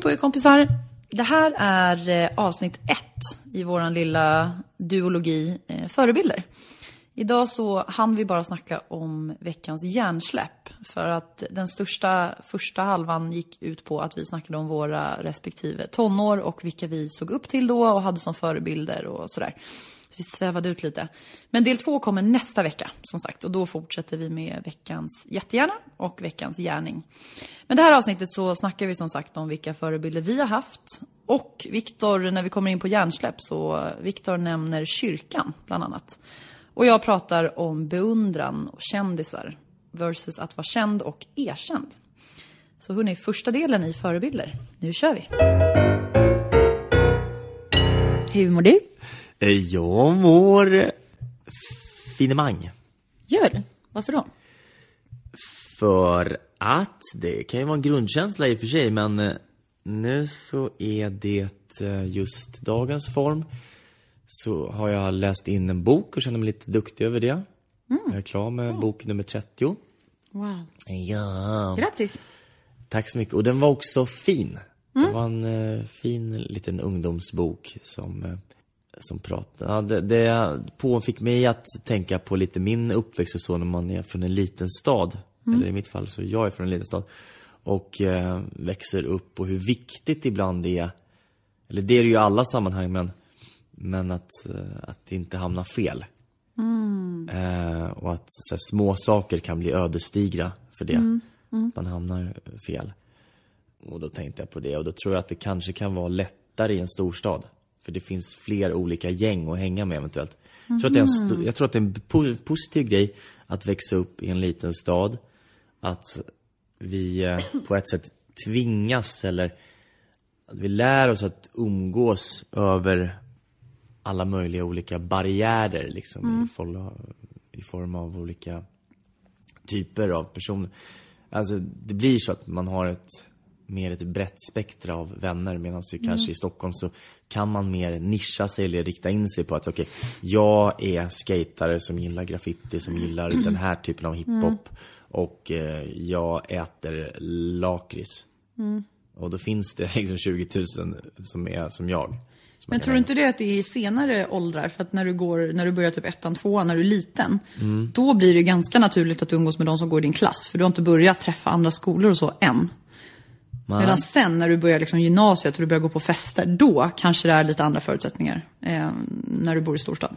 Hej på er kompisar! Det här är eh, avsnitt ett i vår lilla duologi eh, förebilder. Idag så hann vi bara snacka om veckans hjärnsläpp. För att den största första halvan gick ut på att vi snackade om våra respektive tonår och vilka vi såg upp till då och hade som förebilder och sådär. Vi svävade ut lite. Men del två kommer nästa vecka som sagt och då fortsätter vi med veckans jättegärna och veckans gärning. Men det här avsnittet så snackar vi som sagt om vilka förebilder vi har haft. Och Viktor, när vi kommer in på hjärnsläpp så Viktor nämner kyrkan bland annat. Och jag pratar om beundran och kändisar versus att vara känd och erkänd. Så hörni, första delen i förebilder. Nu kör vi! Hur mår du? Eh, Jag mår finemang. Gör du? Varför då? För att, det kan ju vara en grundkänsla i och för sig, men eh, nu så är det eh, just dagens form. Så har jag läst in en bok och känner mig lite duktig över det. Jag är klar med bok nummer 30. Wow. Ja, Grattis! tack så mycket. Och den var också fin. Det var en fin liten ungdomsbok som, som pratade. Ja, det, det på fick mig att tänka på lite min uppväxt och så när man är från en liten stad. Eller i mitt fall så jag är från en liten stad. Och eh, växer upp och hur viktigt ibland det är. Eller det är det ju i alla sammanhang men, men att, eh, att inte hamna fel. Eh, och att så här, små saker kan bli ödesdigra för det. Man hamnar fel. Och då tänkte jag på det och då tror jag att det kanske kan vara lättare i en storstad. För det finns fler olika gäng att hänga med eventuellt. Jag, tror att det är en, sto- jag tror att det är en po- positiv grej att växa upp i en liten stad. Att vi eh, på ett sätt tvingas eller att vi lär oss att umgås över alla möjliga olika barriärer liksom i, form av, i form av olika typer av personer. Alltså det blir så att man har ett mer ett brett spektra av vänner medan det kanske i Stockholm så kan man mer nischa sig eller rikta in sig på att okej, jag är skatare som gillar graffiti, som gillar den här typen av hiphop och eh, jag äter lakrits. Och då finns det liksom 20 000 som är som jag. Men tror du inte det att det är i senare åldrar? För att när du, går, när du börjar typ ettan, tvåan, när du är liten. Då blir det ganska naturligt att du umgås med de som går i din klass. För du har inte börjat träffa andra skolor och så än. Medan sen när du börjar liksom gymnasiet och du börjar gå på fester. Då kanske det är lite andra förutsättningar. Eh, när du bor i storstad.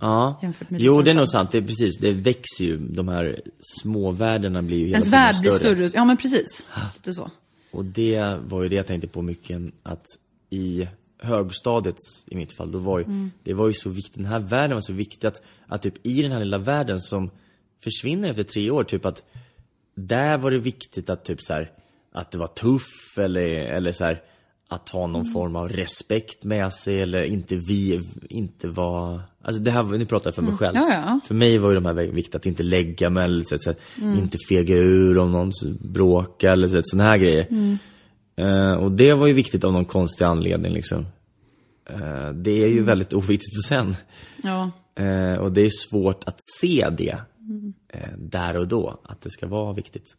Ja, jo det är nog sant. Det är precis, det växer ju. De här småvärldarna blir ju hela Ens värld blir större. Ja men precis. Lite så. Och det var ju det jag tänkte på mycket, att i högstadiet i mitt fall, då var ju, Mm. det var ju så viktigt, den här världen var så viktig att, att typ i den här lilla världen som försvinner efter tre år, typ att där var det viktigt att typ så här, att det var tuff eller, eller så här, att ha någon form av respekt med sig eller inte vi, inte vara... Alltså det här, nu pratar jag för mig själv. Ja, ja. För mig var ju de här viktigt att inte lägga mig eller så, så, att inte fega ur om någon bråkar eller så, såna här grejer. Eh, och det var ju viktigt av någon konstig anledning liksom. Eh, det är ju väldigt oviktigt sen. Ja. Eh, och det är svårt att se det eh, där och då, att det ska vara viktigt.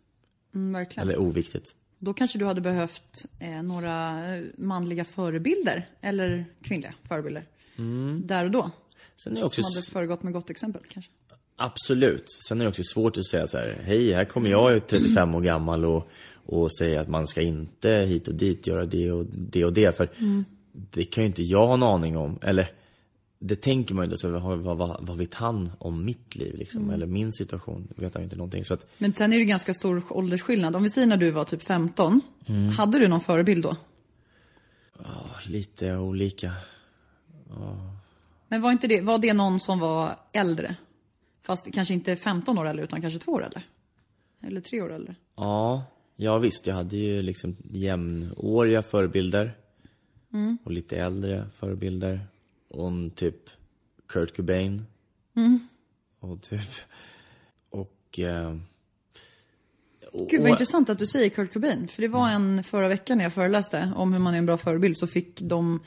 Mm. Eller oviktigt. Då kanske du hade behövt eh, några eh, manliga förebilder, eller kvinnliga förebilder. Där och då. Sen är också Som hade föregått med gott exempel kanske. Absolut. Sen är det också svårt att säga så här, hej, här kommer jag 35 år gammal och, och säga att man ska inte hit och dit göra det och det och det. För det kan ju inte jag ha en aning om. Eller, det tänker man ju inte, så vad, vad, vad, vet han om mitt liv liksom? Eller min situation? Vet han inte någonting. Så att, Men sen är det ganska stor åldersskillnad. Om vi säger när du var typ 15. Hade du någon förebild då? ja, lite olika. Men var inte det, var det någon som var äldre? Fast kanske inte 15 år äldre utan kanske två år äldre? Eller tre år äldre? Ja, ja visst. Jag hade ju liksom jämnåriga förebilder. Och lite äldre förebilder. En typ Kurt Cobain. Och typ... Och... Eh, och, Gud vad och- intressant att du säger Kurt Cobain. För det var en förra veckan när jag föreläste om hur man är en bra förebild så fick de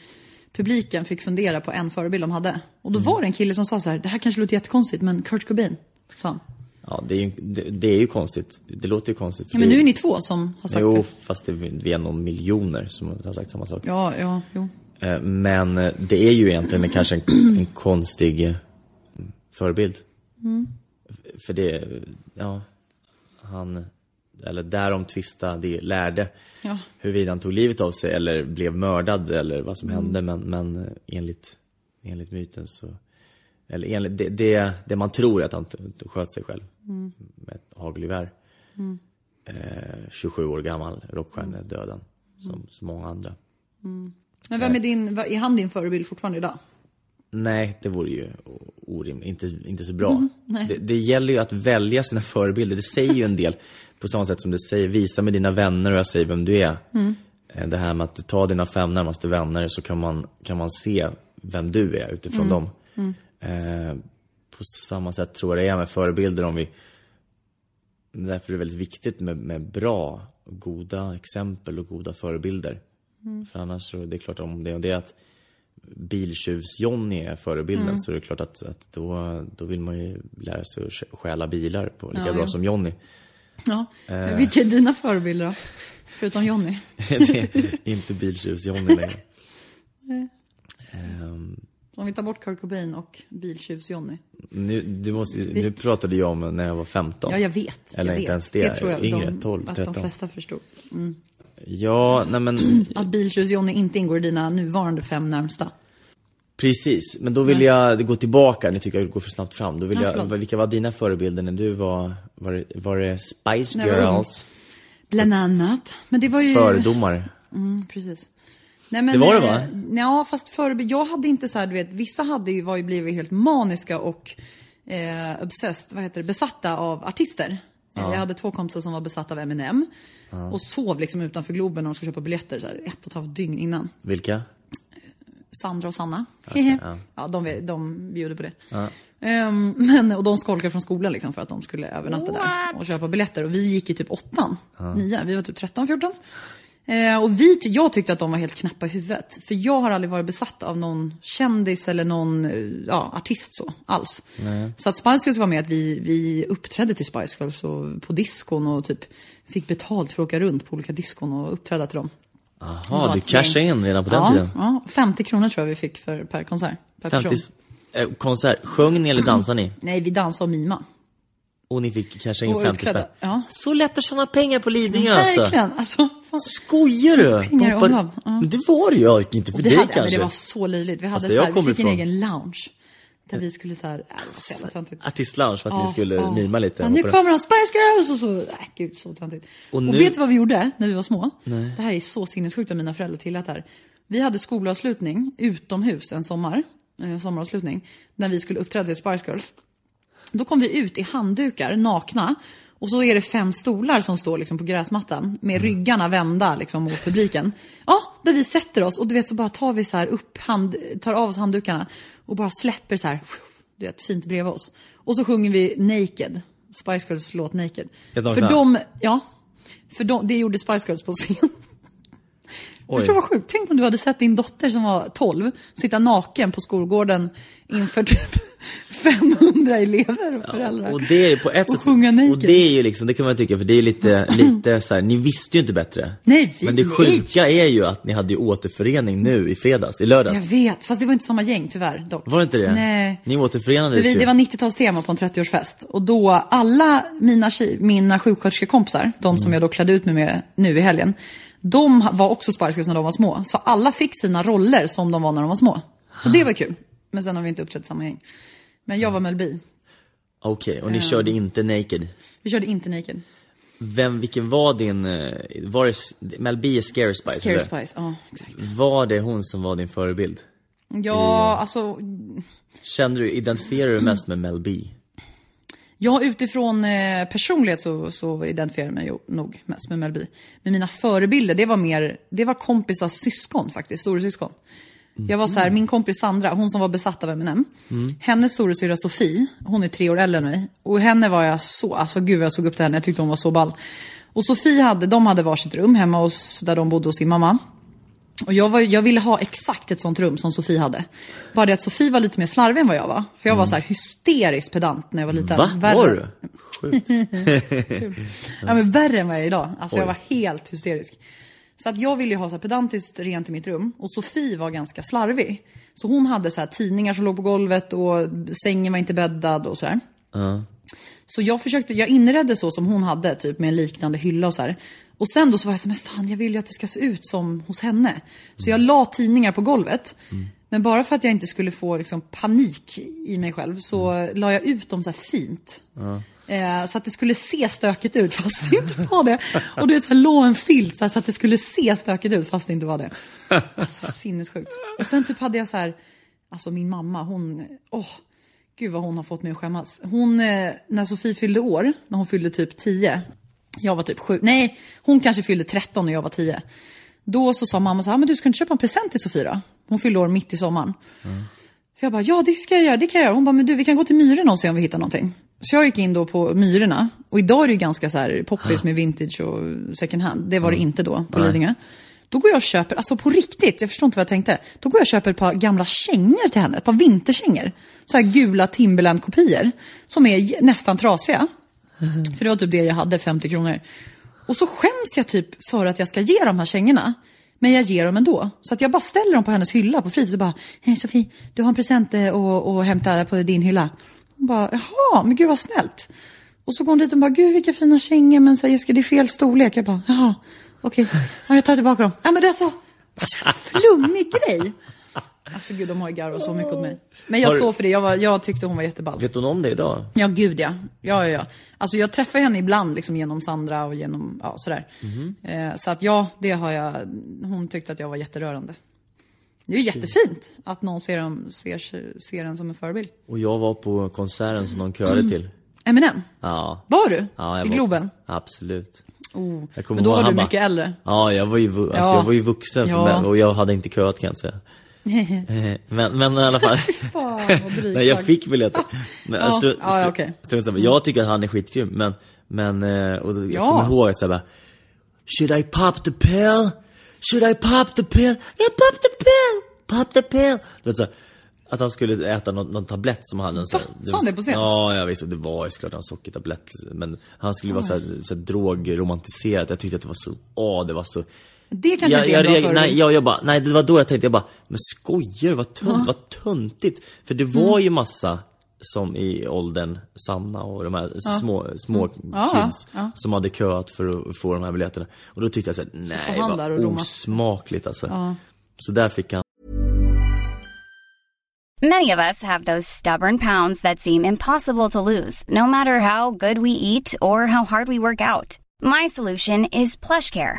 publiken fick fundera på en förebild de hade. Och då var det en kille som sa så här, det här kanske låter jättekonstigt men Kurt Cobain, sa han. Ja, det är, ju, det, det är ju konstigt. Det låter ju konstigt. Ja, men nu är ni två som har sagt Jo, det. fast det, vi är nog miljoner som har sagt samma sak. Ja, ja, jo. Eh, Men eh, det är ju egentligen kanske en, en konstig eh, förebild. F- För det, ja, han, eller därom tvista det lärde. Ja. Huruvida han tog livet av sig eller blev mördad eller vad som hände. Men, men enligt, enligt myten så, eller enligt det, det, det man tror är att han sköt sig själv med ett hagelgevär. Eh, 27 år gammal, rockstjärnedöden, som så många andra. Men vem är din, är han din förebild fortfarande idag? Nej, det vore ju orimligt. Inte, inte så bra. det, det gäller ju att välja sina förebilder. Det säger ju en del. På samma sätt som det säger, visa med dina vänner och jag säger vem du är. Eh, Det här med att du tar dina fem närmaste vänner så kan man, kan man se vem du är utifrån dem. Eh, på samma sätt tror jag det är med förebilder om vi... Därför är det väldigt viktigt med, med bra, goda exempel och goda förebilder. För annars så, det är klart om det, det är att biltjuvs-Johnny är förebilden så är det klart att, att då, då vill man ju lära sig att stj- stjäla bilar på lika Ja, bra jo. som Johnny. Ja. Men Vilka är dina förebilder då? Förutom Johnny? det inte biltjuvs-Johnny längre. Ehm, Om vi tar bort Kurt Cobain och biltjuvs-Johnny. nu, du måste, nu pratade jag om när jag var 15. Ja, jag vet. Eller jag inte vet. ens det. tror jag Yngre, de, 12, att 13. de flesta förstod. Ja, nej men Att biltjuvs-Johnny inte ingår i dina nuvarande fem närmsta. precis. Men då vill jag gå tillbaka, nu tycker jag det går för snabbt fram. Då vill Ja, jag, vilka var dina förebilder när du var, var, det- var det Spice. Girls? Bland annat. Men det var ju... Fördomar? Mm, precis. Nej, men, Det var det, eh, va? Ja, fast förebild. Jag hade inte så här, du vet, vissa hade ju, var ju blivit helt maniska och eh, obsessed, vad heter det, besatta av artister. Eh, Jag hade två kompisar som var besatta av Eminem. Och sov liksom utanför Globen när de skulle köpa biljetter så här, ett och ett halvt dygn innan. Vilka? Sandra och Sanna. ja. ja, de, de bjuder på det. Ehm, men, och de skolkade från skolan liksom för att de skulle övernatta där och köpa biljetter. Och vi gick i typ åttan, nian, vi var typ 13, 14. Eh, och vi, jag tyckte att de var helt knäppa i huvudet. För jag har aldrig varit besatt av någon kändis eller någon eh, ja, artist så, alls. Så att Spice Girls var med att vi, vi uppträdde till Spice Girls och, på diskon och typ fick betalt för att åka runt på olika diskon och uppträda till dem. Jaha, du cashade in redan på den ja, tiden? Ja, 50 kronor tror jag vi fick för, per konsert. Per 50 person. eh, konsert. Sjöng ni eller dansade ni? Nej, vi dansade och mima. Och ni fick casha in Och 50 utklädda, spänn? ja. Så lätt att tjäna pengar på Lidingö alltså? Verkligen! Alltså, fan. Skojar du? Pengar omlopp, ja. Men det var det ju, inte för Och dig hade, ja, men kanske. det var så löjligt. Vi, hade där så här, vi fick en ifrån. egen lounge. Där vi skulle så här, det var så jävla töntigt. Artistlounge för att ni Ja, skulle ja. mima lite. Ja, nu kommer de Spice Girls och så, nej gud så töntigt. Och Och, nu- vet du vad vi gjorde när vi var små? Det här är så sinnessjukt att mina föräldrar tillät det här. Vi hade skolavslutning utomhus en sommar, eh, sommaravslutning, när vi skulle uppträda till Spice Girls. Då kom vi ut i handdukar, nakna, Och så är det fem stolar som står liksom på gräsmattan med ryggarna vända liksom mot publiken. Ja, där vi sätter oss och du vet så bara tar vi så här upp, hand, tar av oss handdukarna och bara släpper så här, du vet, fint bredvid oss. Och så sjunger vi Naked, Spice Girls låt Naked. För de, ja, för de, det gjorde Spice Girls på scen. Förstår du vad sjukt? Tänk om du hade sett din dotter som var 12 sitta naken på skolgården inför typ 500 elever och föräldrar. Och det är på ett Och sjunga naked. och det är ju liksom, det kan man tycka för det är lite, lite så här, ni visste ju inte bättre. Nej, vi- Men det nej. sjuka är ju att ni hade ju återförening nu i fredags, i lördags. Jag vet, fast det var inte samma gäng tyvärr dock. Var det inte det? Nej. Ni återförenades Vi, ju. det var 90-talstema på en 30-årsfest. Och då alla mina, tjej, mina sjuksköterskekompisar, de Mm. som jag då klädde ut mig med nu i helgen. De var också Spice när de var små. Så alla fick sina roller som de var när de var små. Så det var kul. Men sen har vi inte uppträtt i samma gäng. Men jag var Mel B. Okej, och ni körde inte Naked. Vi körde inte Naked. Vem, vilken var din, eh, var det, Mel B är Scary Spice? Scary eller? Spice, ja exakt. Var det hon som var din förebild? Ja, alltså. Kände du, identifierar du mest med Mel B? Ja, utifrån eh, personlighet så, så identifierar jag mig nog mest med Mel B. Men mina förebilder, det var mer, det var kompisars syskon faktiskt, storasyskon. Jag var så här, min kompis Sandra, hon som var besatt av Eminem. Hennes storasyrra Sofie, hon är tre år äldre än mig. Och henne var jag så, alltså gud vad jag såg upp till henne, jag tyckte hon var så ball. Och Sofie hade, de hade varsitt rum hemma hos, där de bodde hos sin mamma. Och jag, var, jag ville ha exakt ett sånt rum som Sofie hade. Bara det att Sofie var lite mer slarvig än vad jag var. För jag var så här hysteriskt pedant när jag var liten. Va? Värre- Var du? Sjukt. Ja, men värre än vad jag är idag. Alltså Oj. jag var helt hysterisk. Så att jag ville ju ha så här pedantiskt rent i mitt rum. Och Sofie var ganska slarvig. Så hon hade så här tidningar som låg på golvet och sängen var inte bäddad och så här. Ja. Så jag försökte, jag inredde så som hon hade, typ med en liknande hylla och så här. Och sen då så var jag så men fan jag vill ju att det ska se ut som hos henne. Så jag la tidningar på golvet. Men bara för att jag inte skulle få liksom, panik i mig själv så la jag ut dem så fint. Eh, så att det skulle se stökigt ut fast det inte var det. Och det så här, en filt så, här, så att det skulle se stökigt ut fast det inte var det. Så sinnessjukt. Och sen typ hade jag så här, alltså min mamma hon, åh. Gud vad hon har fått mig att skämmas. Hon, eh, när Sofie fyllde år, när hon fyllde typ 10. Jag var typ 7. Nej, hon kanske fyllde 13 när jag var 10. Då så sa mamma så här, men du ska inte köpa en present till Sofie då? Hon fyllde år mitt i sommaren. Så jag bara, ja det ska jag göra, det kan jag göra. Hon bara, men du vi kan gå till Myrorna och se om vi hittar någonting. Så jag gick in då på Myrorna. Och idag är det ju ganska så här poppis med vintage och second hand. Det var det inte då på Lidingö. Då går jag och köper, alltså på riktigt, jag förstår inte vad jag tänkte. Då går jag och köper ett par gamla kängor till henne, ett par vinterkängor. Så här gula Timberland-kopior. Som är nästan trasiga. För det var typ det jag hade, 50 kronor. Och så skäms jag typ för att jag ska ge de här kängorna. Men jag ger dem ändå. Så att jag bara ställer dem på hennes hylla på fritids och bara, hej Sofie, du har en present att och, och hämta på din hylla. Hon bara, jaha, men gud vad snällt. Och så går hon dit och bara, gud vilka fina kängor, men så här, Jessica det är fel storlek. Jag bara, jaha, okej, ja, jag tar tillbaka dem. Ja men det är så, alltså, flummig grej. Alltså gud, de har ju garvat så mycket åt mig. Men jag Har står för det, jag, var, jag tyckte hon var jätteball. Vet hon om det idag? Ja, gud ja. Ja, ja, ja. Alltså jag träffar henne ibland liksom genom Sandra och genom, ja sådär. Eh, så att ja, det har jag, hon tyckte att jag var jätterörande. Det är ju jättefint att någon ser, dem, ser, ser en som en förebild. Och jag var på konserten som de körde till. Eminem, Ja. var du? ja jag I var- Globen? Absolut. Oh. Men då var du mycket äldre. Ja, jag var ju, alltså, Ja. jag var ju vuxen Ja. och jag hade inte köat kan jag säga. Men, men i alla fall. Fan. Nej, jag fick biljetter. Men, Ja, stru- ja, stru- okej. strunt samma. Jag tycker att han är skitgrym, men, men eh, och då, jag Ja. kommer ihåg att såhär Should I pop the pill? Should I pop the pill? Yeah, pop the pill! Pop the pill! Du vet, så att han skulle äta någon, någon tablett som han Va? Sa han det på scen? Ja, jag visste. Det var ju såklart en sockertablett. Men han skulle vara såhär, så här, drogromantiserad. Jag tyckte att det var så, åh det var så Det kanske jag, inte är en bra förebild. nej, jag, jag bara, nej det var då jag tänkte, jag bara, men skojar? Vad, tunt, vad töntigt. För det var Mm. ju massa som i åldern Sanna och de här små, små Mm. Ja, ja, kids ja. som hade köat för att få de här biljetterna. Och då tyckte jag såhär, nej och vad osmakligt alltså. Så där fick han Many of us have those stubborn pounds that seem impossible to lose, no matter how good we eat or how hard we work out. My solution is PlushCare.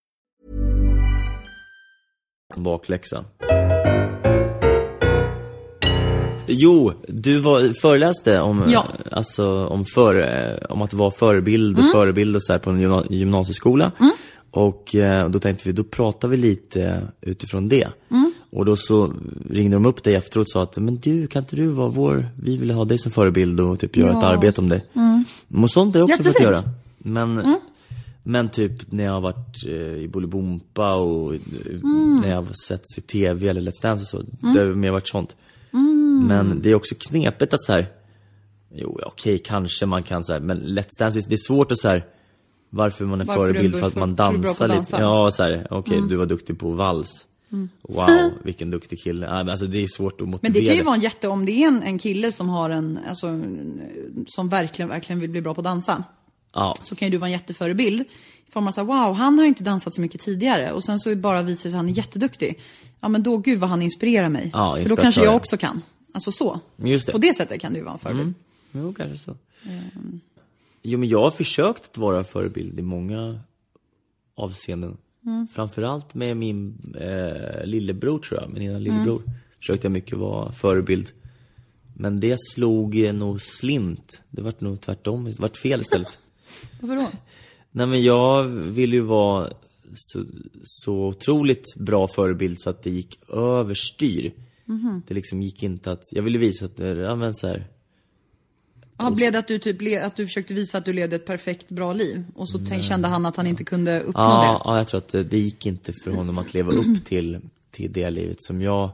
Bakläxa. Jo, du var, föreläste om, Ja. alltså, om, för, eh, om att vara förebild och förebild och så här på en gymna- gymnasieskola. Och eh, då tänkte vi, då pratar vi lite utifrån det. Och då så ringde de upp dig efteråt och sa att, men du, kan inte du vara vår, vi vill ha dig som förebild och typ göra ett arbete om dig. Och sånt har jag också fått göra. Men, men typ när jag har varit eh, i Bolibompa och eh, när jag har setts i TV eller Let's Dance och så, det har mer varit sånt. Men det är också knepigt att så här. Jo, okej, kanske man kan så här, men Let's Dance, det är svårt att så här. Varför man är Varför förebild för att man dansar lite. Mm. Ja, så här, okej, du var duktig på vals. Wow, vilken duktig kille. Alltså det är svårt att motivera. Men det kan ju vara en jätte, om det är en, en kille som har en, alltså, som verkligen, verkligen vill bli bra på att dansa. Ja, Så kan ju du vara en jätteförebild. I form av såhär, wow, han har inte dansat så mycket tidigare. Och sen så bara visar sig att han är jätteduktig. Ja men då, gud vad han inspirerar mig. Ja, För då kanske jag också kan. Alltså så. På det sättet kan du vara en förebild. Jo, kanske så. Jo, men jag har försökt att vara förebild i många avseenden. Framförallt med min eh, lillebror tror jag, min ena lillebror. Försökte jag mycket vara förebild. Men det slog nog slint. Det vart nog tvärtom, det vart fel istället. Varför då? Nej men jag vill ju vara så, så otroligt bra förebild så att det gick överstyr. Det liksom gick inte att, jag ville visa att, ja men så här, Ja, blev det att du, typ, att du försökte visa att du levde ett perfekt bra liv? Och så tänk, kände han att han inte kunde uppnå Ja, det? ja, jag tror att det, det gick inte för honom att leva upp till, till det livet som jag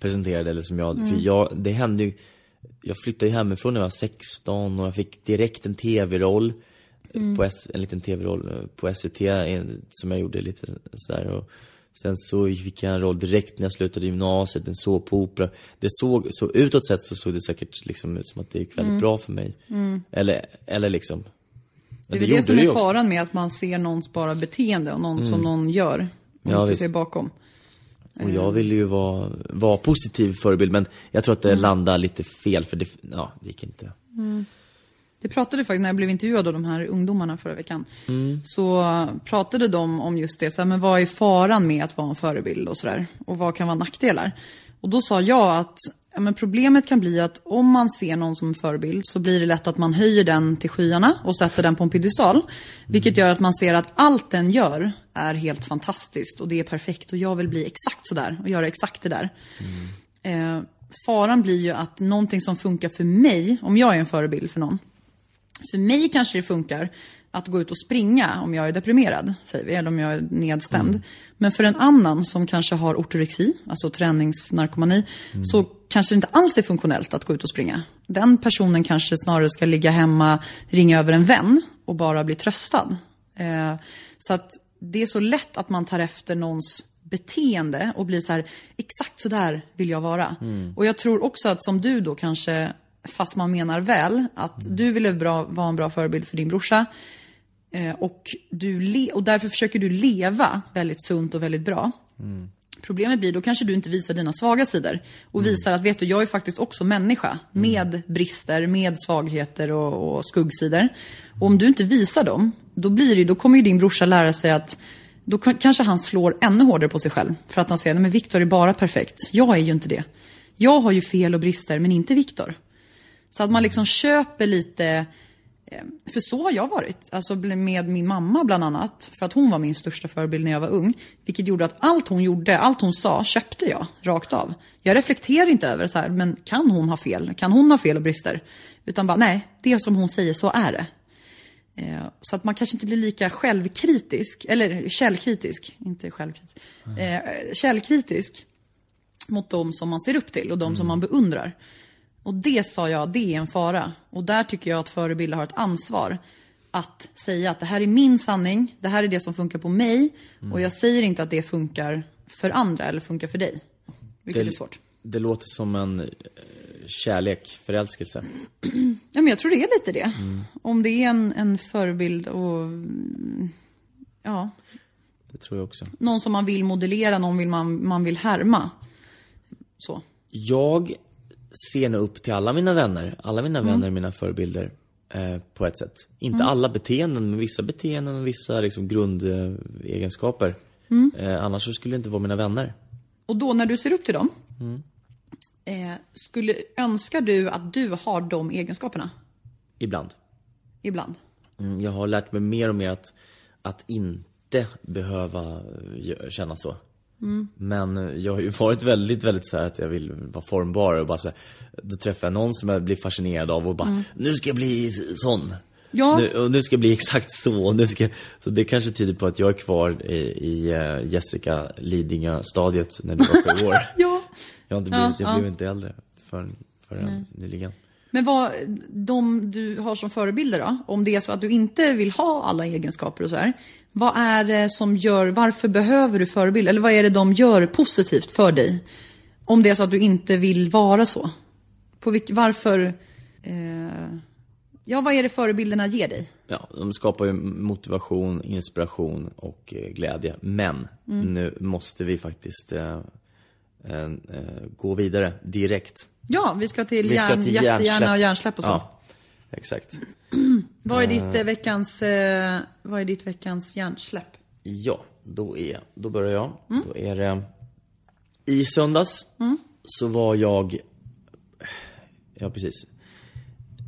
presenterade eller som jag, Mm. för jag, det hände ju Jag flyttade ju hemifrån när jag var 16 och jag fick direkt en tv-roll Mm. på S, En liten tv-roll eh, på SVT eh, som jag gjorde lite sådär och Sen så fick jag en roll direkt när jag slutade gymnasiet, en såpopera Det såg, så utåt sett så såg det säkert liksom ut som att det gick väldigt bra för mig Eller, eller liksom Mm. Det Men är gjorde det som är faran med att man ser någons bara beteende och någon som någon gör. Och Ja, inte visst. ser bakom. Och jag ville ju vara, vara positiv förebild men jag tror att det landade lite fel för det, ja, det gick inte. Det pratade faktiskt, när jag blev intervjuad av de här ungdomarna förra veckan, så pratade de om just det, så här, men vad är faran med att vara en förebild och sådär? Och vad kan vara nackdelar? Och då sa jag att ja, men problemet kan bli att om man ser någon som förebild så blir det lätt att man höjer den till skyarna och sätter den på en piedestal. Vilket gör att man ser att allt den gör är helt fantastiskt och det är perfekt och jag vill bli exakt sådär och göra exakt det där. Eh, faran blir ju att någonting som funkar för mig, om jag är en förebild för någon, för mig kanske det funkar att gå ut och springa om jag är deprimerad, säger vi, eller om jag är nedstämd. Men för en annan som kanske har ortorexi, alltså träningsnarkomani, så kanske det inte alls är funktionellt att gå ut och springa. Den personen kanske snarare ska ligga hemma, ringa över en vän och bara bli tröstad. Eh, så att det är så lätt att man tar efter någons beteende och blir så här, exakt så där vill jag vara. Och jag tror också att som du då kanske, fast man menar väl, att du ville bra, vara en bra förebild för din brorsa. Eh, och, du och därför försöker du leva väldigt sunt och väldigt bra. Problemet blir, då kanske du inte visar dina svaga sidor. Och visar att, vet du, jag är faktiskt också människa. Med brister, med svagheter och, och skuggsidor. Och om du inte visar dem, då, blir det, då kommer ju din brorsa lära sig att då kan- kanske han slår ännu hårdare på sig själv. För att han säger, nej men Viktor är bara perfekt. Jag är ju inte det. Jag har ju fel och brister, men inte Viktor. Så att man liksom köper lite, eh, för så har jag varit. Alltså med min mamma bland annat. För att hon var min största förebild när jag var ung. Vilket gjorde att allt hon gjorde, allt hon sa, köpte jag rakt av. Jag reflekterar inte över så här, men kan hon ha fel? Kan hon ha fel och brister? Utan bara, nej, det som hon säger, så är det. Eh, Så att man kanske inte blir lika självkritisk, eller källkritisk, inte självkritisk. Eh, källkritisk mot de som man ser upp till och de som man beundrar. Och det sa jag, det är en fara. Och där tycker jag att förebilder har ett ansvar. Att säga att det här är min sanning, det här är det som funkar på mig. Och jag säger inte att det funkar för andra eller funkar för dig. Vilket är svårt. Det låter som en eh, kärlek, förälskelse. Ja, men jag tror det är lite det. Om det är en, en förebild och mm, ja, Det tror jag också. någon som man vill modellera, någon vill man, man vill härma. Så. Jag ser nog upp till alla mina vänner. Alla mina vänner är mina förebilder. Eh, på ett sätt. Inte alla beteenden, men vissa beteenden och vissa liksom, grundegenskaper. Eh, annars så skulle det inte vara mina vänner. Och då när du ser upp till dem, eh, skulle, önskar du att du har de egenskaperna? Ibland. Ibland. Mm, jag har lärt mig mer och mer att, att inte behöva känna så. Men jag har ju varit väldigt, väldigt så att jag vill vara formbar och bara så här, Då träffar jag någon som jag blir fascinerad av och bara Nu ska jag bli sån! Ja. Nu, och nu ska jag bli exakt så. Nu ska, så det kanske tyder på att jag är kvar i, i eh, Jessica Lidingö-stadiet när du var sju år. Ja. Jag har inte blivit, jag ja. blev inte äldre förrän, förrän nyligen. Men vad, de du har som förebilder då? Om det är så att du inte vill ha alla egenskaper och så här. Vad är det som gör, varför behöver du förebild? Eller vad är det de gör positivt för dig? Om det är så att du inte vill vara så. På vilk, varför, eh, ja vad är det förebilderna ger dig? Ja, de skapar ju motivation, inspiration och eh, glädje. Men nu måste vi faktiskt eh, eh, eh, gå vidare direkt. Ja, vi ska till, Vi ska hjärn, till hjärnsläpp. och hjärnsläpp och så. Ja, exakt. Vad är ditt eh, veckans, eh, vad är ditt veckans hjärnsläpp? Ja, då, är, då börjar jag. Då är det... I söndags så var jag... Ja, precis.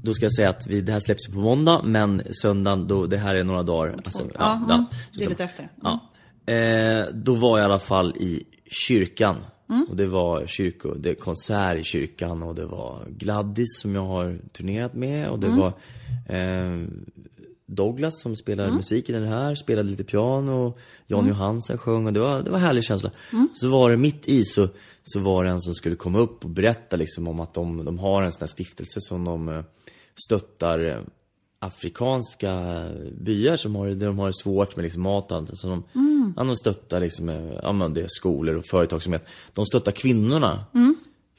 Då ska jag säga att vi, det här släpps på måndag, men söndagen, då, det här är några dagar. Alltså, Ja, mm. Så- det är lite efter. Ja. Eh, då var jag i alla fall i kyrkan. Och det var kyrko, det konsert i kyrkan och det var Gladys som jag har turnerat med och det var eh, Douglas som spelar musik i den här, spelade lite piano Jan Johansen sjöng och det var, det var en härlig känsla. Så var det mitt i så, så var det en som skulle komma upp och berätta liksom om att de, de har en sån här stiftelse som de eh, stöttar eh, afrikanska byar som har, där de har det svårt med liksom mat och allt. Så de, ja, de stöttar liksom, eh, ja, men det är skolor och företagsamhet. De stöttar kvinnorna.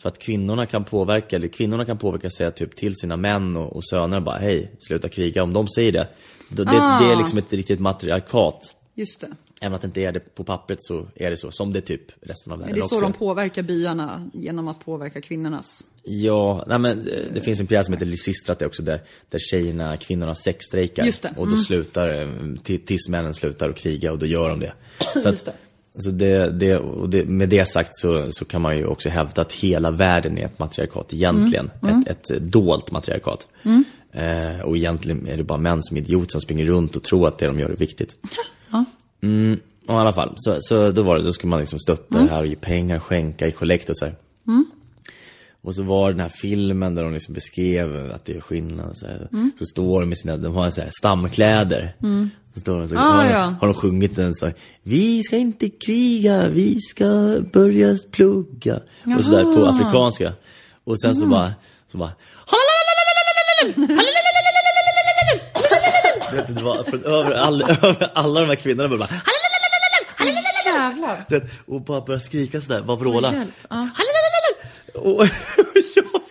För att kvinnorna kan påverka, eller kvinnorna kan påverka säga typ till sina män och, och söner bara hej, sluta kriga. Om de säger det. Det, det, det är liksom ett riktigt matriarkat. Just det. Även att det inte är det på pappret så är det så. Som det är typ resten av Men världen det är så också. de påverkar byarna, genom att påverka kvinnornas. Ja, nej men det, det finns en pjäs som heter Lysistrat också där, där tjejerna, kvinnorna sexstrejkar. Just det, Mm. Och då slutar, eh, ti- tills männen slutar att kriga och då gör de det. Så att, så det, det, och det, med det sagt så, så kan man ju också hävda att hela världen är ett matriarkat egentligen. Mm. Ett, ett dolt matriarkat. Eh, och egentligen är det bara män som är idioter som springer runt och tror att det de gör är viktigt. Mm, och i alla fall, så, så då var det, då skulle man liksom stötta det här och ge pengar, skänka i kollekt och så här. Och så var den här filmen där de liksom beskrev att det är skillnad. Så. Mm. så står de med sina, de har så här stamkläder. Så står de så, Ah, har, ja. har de sjungit en så här, Vi ska inte kriga, vi ska börja plugga. Och sådär på afrikanska. Och sen Mm. så bara, så bara Vet du, det var från över, all, över alla de här kvinnorna bara Jävlar. Du vet, och bara börja skrika sådär, bara vråla. Ja. Och, ja,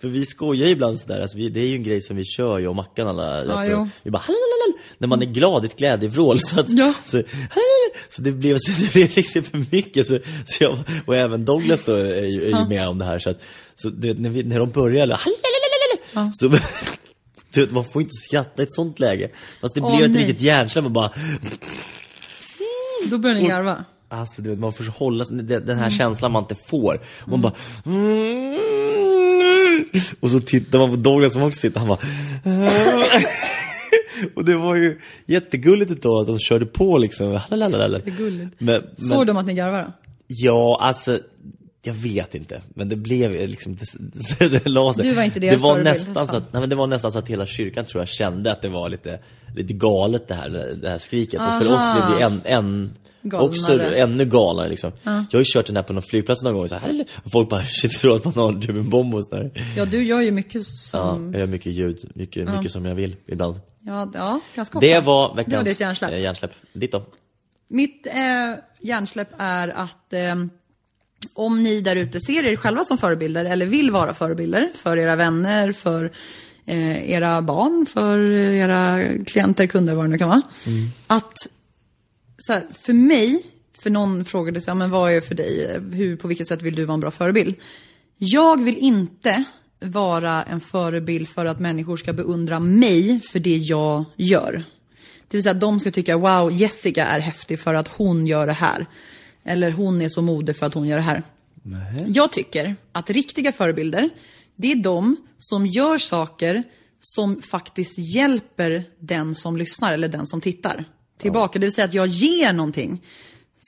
för vi skojar ju ibland sådär, alltså vi, det är ju en grej som vi kör, jag och Mackan alla. Ja, att, jo. Vi bara "Halalalala", när man är glad, ett glädjevrål. Så, att, Ja. så, så det blev, så det blev liksom för mycket. Så, så jag, och även Douglas då är ju, är ju med om det här. Så, att, så det, när, vi, när de började, så du, vet, man får inte skratta i ett sånt läge. Fast det Åh, blev ett nej. riktigt hjärnsläpp och bara Då börjar ni garva. Alltså du vet, man får hålla sig, den den här Mm. känslan man inte får. Och man bara Och så tittar man på Douglas som också sitter, han bara Och det var ju jättegulligt utav att de körde på liksom. Jättegulligt. Men, Såg men, de att ni garvade? Ja, alltså jag vet inte, men det blev liksom, det, det la sig. Du var inte det var nästan så att, nej, men det var nästan så att hela kyrkan tror jag kände att det var lite, lite galet det här, det här skriket. Och för oss blev det en, en Galnare. också ännu galnare liksom. Jag har ju kört den här på någon flygplats någon gång så här, och folk bara shit tror att man har en bomb och sådär. Ja, du gör ju mycket Ja, som... jag gör mycket ljud, mycket, mycket som jag vill ibland. Ja, ja ganska ofta. Det var veckans Det var ditt hjärnsläpp. eh, hjärnsläpp. Ditt då? Mitt eh, hjärnsläpp är att eh, om ni där ute ser er själva som förebilder eller vill vara förebilder för era vänner, för eh, era barn, för era klienter, kunder, vad det nu kan vara. Att så här, för mig, för någon frågade sig, ja, men vad är för dig, hur, på vilket sätt vill du vara en bra förebild? Jag vill inte vara en förebild för att människor ska beundra mig för det jag gör. Det vill säga att de ska tycka, wow, Jessica är häftig för att hon gör det här. Eller hon är så modig för att hon gör det här. Jag tycker att riktiga förebilder, det är de som gör saker som faktiskt hjälper den som lyssnar eller den som tittar tillbaka. Det vill säga att jag ger någonting.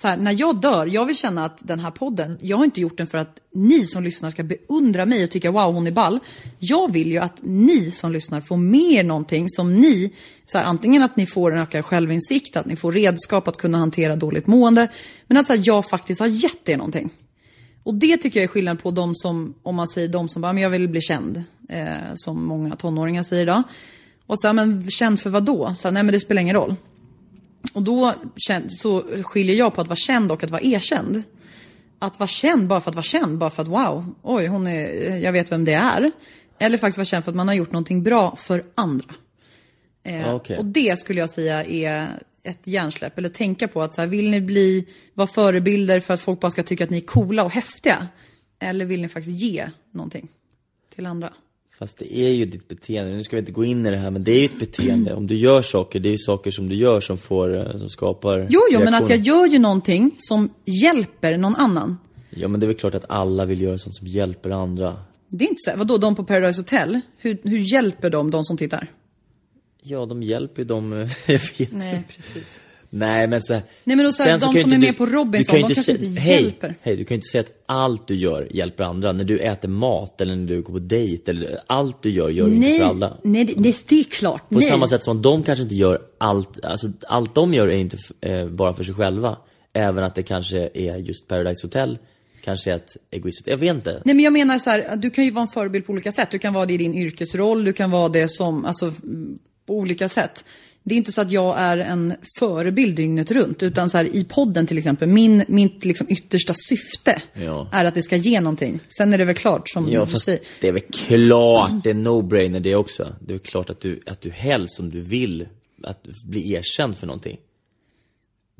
Så här, när jag dör, jag vill känna att den här podden, jag har inte gjort den för att ni som lyssnar ska beundra mig och tycka wow hon är ball. Jag vill ju att ni som lyssnar får med er någonting som ni, så här, antingen att ni får en ökad självinsikt, att ni får redskap att kunna hantera dåligt mående, men att så här, jag faktiskt har gett er någonting. Och det tycker jag är skillnad på de som, om man säger de som bara, men jag vill bli känd, eh, som många tonåringar säger idag. Och så här, men känd för vad då? Så här, nej men det spelar ingen roll. Och då så skiljer jag på att vara känd och att vara erkänd. Att vara känd bara för att vara känd, bara för att wow, oj, hon är, jag vet vem det är. Eller faktiskt vara känd för att man har gjort någonting bra för andra. Eh, Okej. Och det skulle jag säga är ett hjärnsläpp. Eller tänka på att så här, vill ni bli, vara förebilder för att folk bara ska tycka att ni är coola och häftiga? Eller vill ni faktiskt ge någonting till andra? Fast det är ju ditt beteende, nu ska vi inte gå in i det här men det är ju ett beteende. Om du gör saker, det är ju saker som du gör som får, eh, som skapar Jo, jo, men att jag gör ju någonting som hjälper någon annan. Ja men det är väl klart att alla vill göra sånt som hjälper andra. Det är inte så. Vadå, de på Paradise Hotel? Hur, hur hjälper de de som tittar? Ja, de hjälper ju dem, eh, jag vet Nej, precis. Nej men så, Nej, men så här, sen de kan ju som är med på Robinson, du kan ju de kanske inte hej, hjälper. Hej, du kan ju inte säga att allt du gör hjälper andra. När du äter mat eller när du går på dejt eller allt du gör, gör du inte Nej, för alla. nej det, det, det är klart. På nej. samma sätt som de kanske inte gör allt, alltså allt de gör är inte eh, bara för sig själva. Även att det kanske är just Paradise Hotel, kanske är ett egoistiskt, jag vet inte. Nej men jag menar så här, du kan ju vara en förebild på olika sätt. Du kan vara det i din yrkesroll, du kan vara det som, alltså på olika sätt. Det är inte så att jag är en förebild dygnet runt, utan så här, i podden till exempel, min, mitt liksom yttersta syfte Ja. är att det ska ge någonting. Sen är det väl klart som Ja du säger. det är väl klart, det är no-brainer det också. Det är väl klart att du, att du helst om du vill, att bli erkänd för någonting.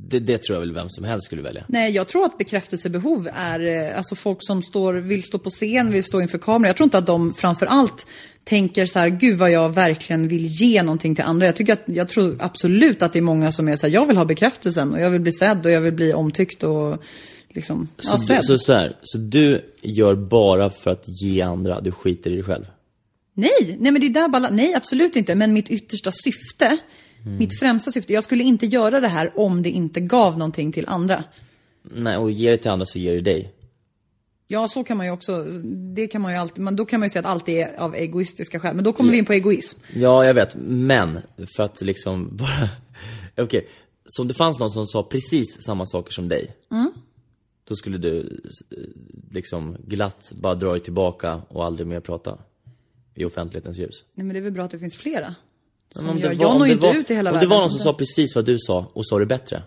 Det, det tror jag väl vem som helst skulle välja. Nej, jag tror att bekräftelsebehov är, eh, alltså folk som står, vill stå på scen, vill stå inför kamera. Jag tror inte att de framför allt tänker så här, gud vad jag verkligen vill ge någonting till andra. Jag tycker att, jag tror absolut att det är många som är så här, jag vill ha bekräftelsen och jag vill bli sedd och jag vill bli omtyckt och liksom, ja, Så, du, sedd. så, så, här, så du gör bara för att ge andra, du skiter i dig själv? Nej, nej men det är där balla- nej absolut inte. Men mitt yttersta syfte, mitt främsta syfte, jag skulle inte göra det här om det inte gav någonting till andra. Nej, och ger det till andra så ger det dig. Ja, så kan man ju också, det kan man ju alltid, men då kan man ju säga att allt är av egoistiska skäl. Men då kommer vi in på egoism. Ja, jag vet. Men, för att liksom bara... Okej, så om det fanns någon som sa precis samma saker som dig. Då skulle du liksom glatt bara dra dig tillbaka och aldrig mer prata. I offentlighetens ljus. Nej men det är väl bra att det finns flera. Men Som om det gör, var- jag om når ju inte var- ut i hela om världen. det var någon som sa precis vad du sa och sa det bättre.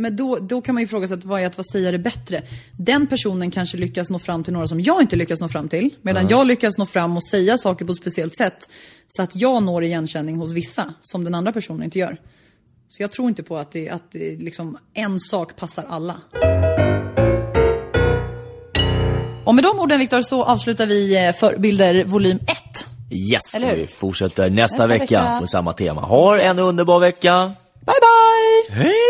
Men då, då kan man ju fråga sig att vad är att vad säga det bättre? Den personen kanske lyckas nå fram till några som jag inte lyckas nå fram till. Medan jag lyckas nå fram och säga saker på ett speciellt sätt. Så att jag når igenkänning hos vissa, som den andra personen inte gör. Så jag tror inte på att, det, att det, liksom, en sak passar alla. Och med de orden Viktor så avslutar vi eh, Förebilder volym 1. Yes, Eller hur? vi fortsätter nästa, Nästa vecka, vecka. på samma tema. Ha en underbar vecka. Bye bye! Hej